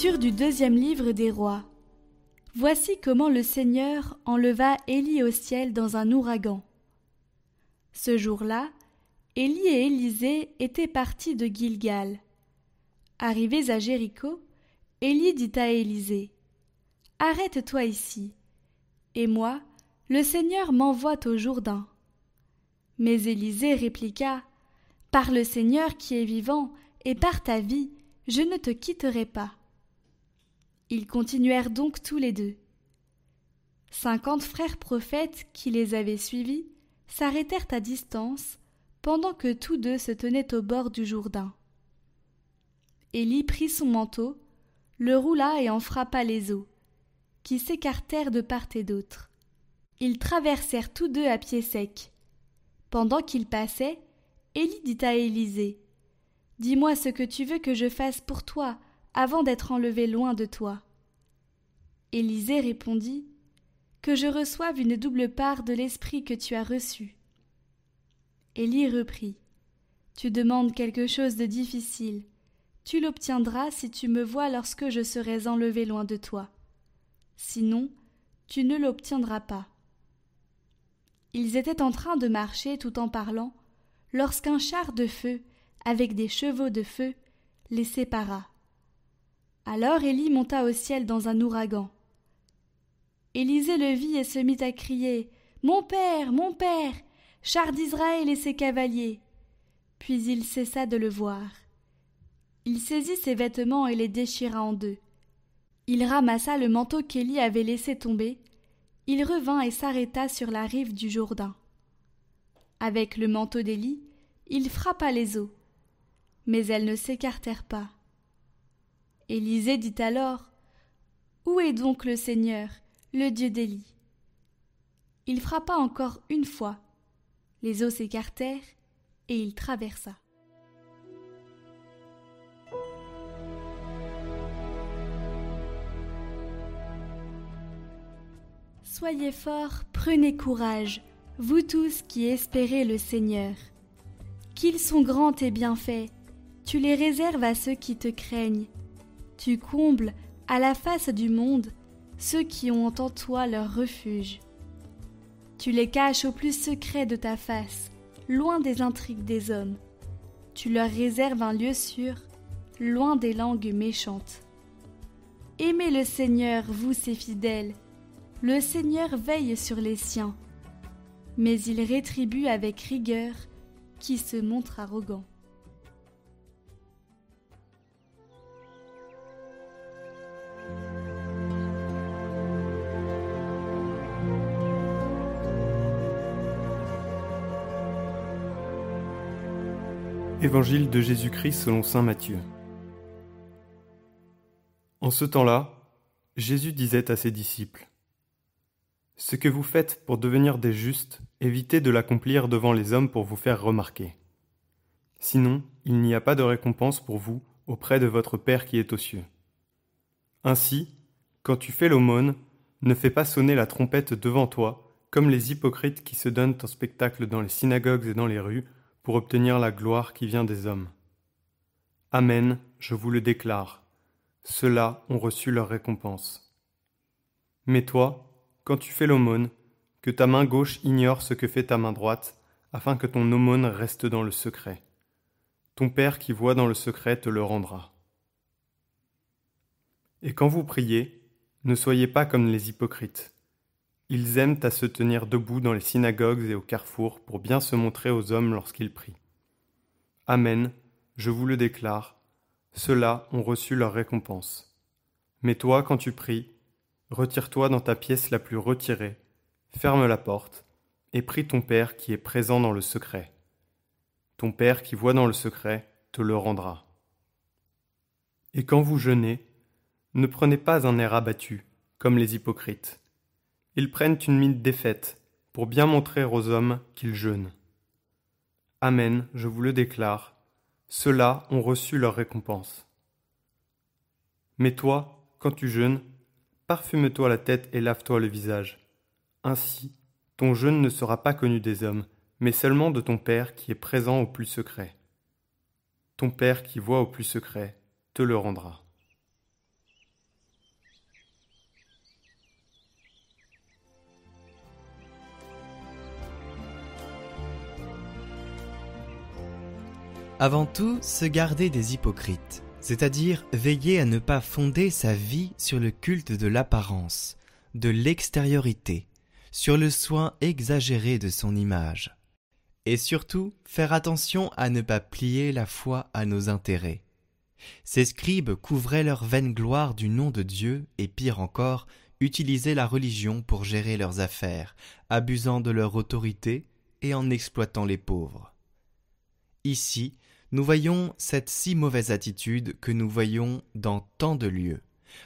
Du deuxième livre des rois. Voici comment le Seigneur enleva Élie au ciel dans un ouragan. Ce jour-là, Élie et Élisée étaient partis de Gilgal. Arrivés à Jéricho, Élie dit à Élisée Arrête-toi ici. Et moi, le Seigneur m'envoie au Jourdain. Mais Élisée répliqua Par le Seigneur qui est vivant, et par ta vie, je ne te quitterai pas. Ils continuèrent donc tous les deux. Cinquante frères prophètes qui les avaient suivis s'arrêtèrent à distance pendant que tous deux se tenaient au bord du Jourdain. Élie prit son manteau, le roula et en frappa les eaux, qui s'écartèrent de part et d'autre. Ils traversèrent tous deux à pied sec. Pendant qu'ils passaient, Élie dit à Élisée Dis-moi ce que tu veux que je fasse pour toi avant d'être enlevé loin de toi. Élisée répondit Que je reçoive une double part de l'esprit que tu as reçu. Élie reprit Tu demandes quelque chose de difficile. Tu l'obtiendras si tu me vois lorsque je serai enlevé loin de toi. Sinon, tu ne l'obtiendras pas. Ils étaient en train de marcher tout en parlant, lorsqu'un char de feu avec des chevaux de feu, les sépara. Alors Élie monta au ciel dans un ouragan. Élisée le vit et se mit à crier Mon père, mon père, char d'Israël et ses cavaliers. Puis il cessa de le voir. Il saisit ses vêtements et les déchira en deux. Il ramassa le manteau qu'Élie avait laissé tomber. Il revint et s'arrêta sur la rive du Jourdain. Avec le manteau d'Élie, il frappa les eaux mais elles ne s'écartèrent pas. Élisée dit alors Où est donc le Seigneur, le Dieu d'Élie Il frappa encore une fois. Les eaux s'écartèrent et il traversa. Soyez forts, prenez courage, vous tous qui espérez le Seigneur. Qu'ils sont grands tes bienfaits, tu les réserves à ceux qui te craignent. Tu combles, à la face du monde, ceux qui ont en toi leur refuge. Tu les caches au plus secret de ta face, loin des intrigues des hommes. Tu leur réserves un lieu sûr, loin des langues méchantes. Aimez le Seigneur, vous ses fidèles. Le Seigneur veille sur les siens, mais il rétribue avec rigueur qui se montre arrogant. Évangile de Jésus-Christ selon Saint Matthieu. En ce temps-là, Jésus disait à ses disciples Ce que vous faites pour devenir des justes, évitez de l'accomplir devant les hommes pour vous faire remarquer. Sinon, il n'y a pas de récompense pour vous auprès de votre Père qui est aux cieux. Ainsi, quand tu fais l'aumône, ne fais pas sonner la trompette devant toi, comme les hypocrites qui se donnent en spectacle dans les synagogues et dans les rues, pour obtenir la gloire qui vient des hommes. Amen, je vous le déclare, ceux-là ont reçu leur récompense. Mais toi, quand tu fais l'aumône, que ta main gauche ignore ce que fait ta main droite, afin que ton aumône reste dans le secret. Ton Père qui voit dans le secret te le rendra. Et quand vous priez, ne soyez pas comme les hypocrites ils aiment à se tenir debout dans les synagogues et au carrefour pour bien se montrer aux hommes lorsqu'ils prient. Amen, je vous le déclare, ceux-là ont reçu leur récompense. Mais toi, quand tu pries, retire-toi dans ta pièce la plus retirée, ferme la porte, et prie ton Père qui est présent dans le secret. Ton Père qui voit dans le secret te le rendra. Et quand vous jeûnez, ne prenez pas un air abattu, comme les hypocrites ils prennent une mine défaite, pour bien montrer aux hommes qu'ils jeûnent. Amen, je vous le déclare, ceux-là ont reçu leur récompense. Mais toi, quand tu jeûnes, parfume-toi la tête et lave-toi le visage. Ainsi, ton jeûne ne sera pas connu des hommes, mais seulement de ton Père qui est présent au plus secret. Ton Père qui voit au plus secret te le rendra. Avant tout, se garder des hypocrites, c'est-à-dire veiller à ne pas fonder sa vie sur le culte de l'apparence, de l'extériorité, sur le soin exagéré de son image. Et surtout, faire attention à ne pas plier la foi à nos intérêts. Ces scribes couvraient leur vaine gloire du nom de Dieu et pire encore, utilisaient la religion pour gérer leurs affaires, abusant de leur autorité et en exploitant les pauvres. Ici, nous voyons cette si mauvaise attitude que nous voyons dans tant de lieux,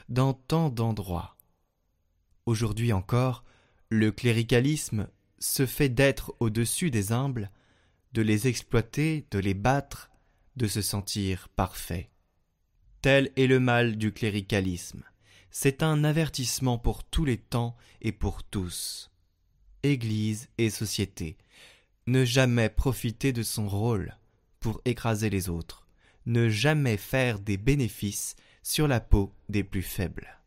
dans tant d'endroits. Aujourd'hui encore, le cléricalisme se fait d'être au-dessus des humbles, de les exploiter, de les battre, de se sentir parfait. Tel est le mal du cléricalisme. C'est un avertissement pour tous les temps et pour tous. Église et société. Ne jamais profiter de son rôle pour écraser les autres. Ne jamais faire des bénéfices sur la peau des plus faibles.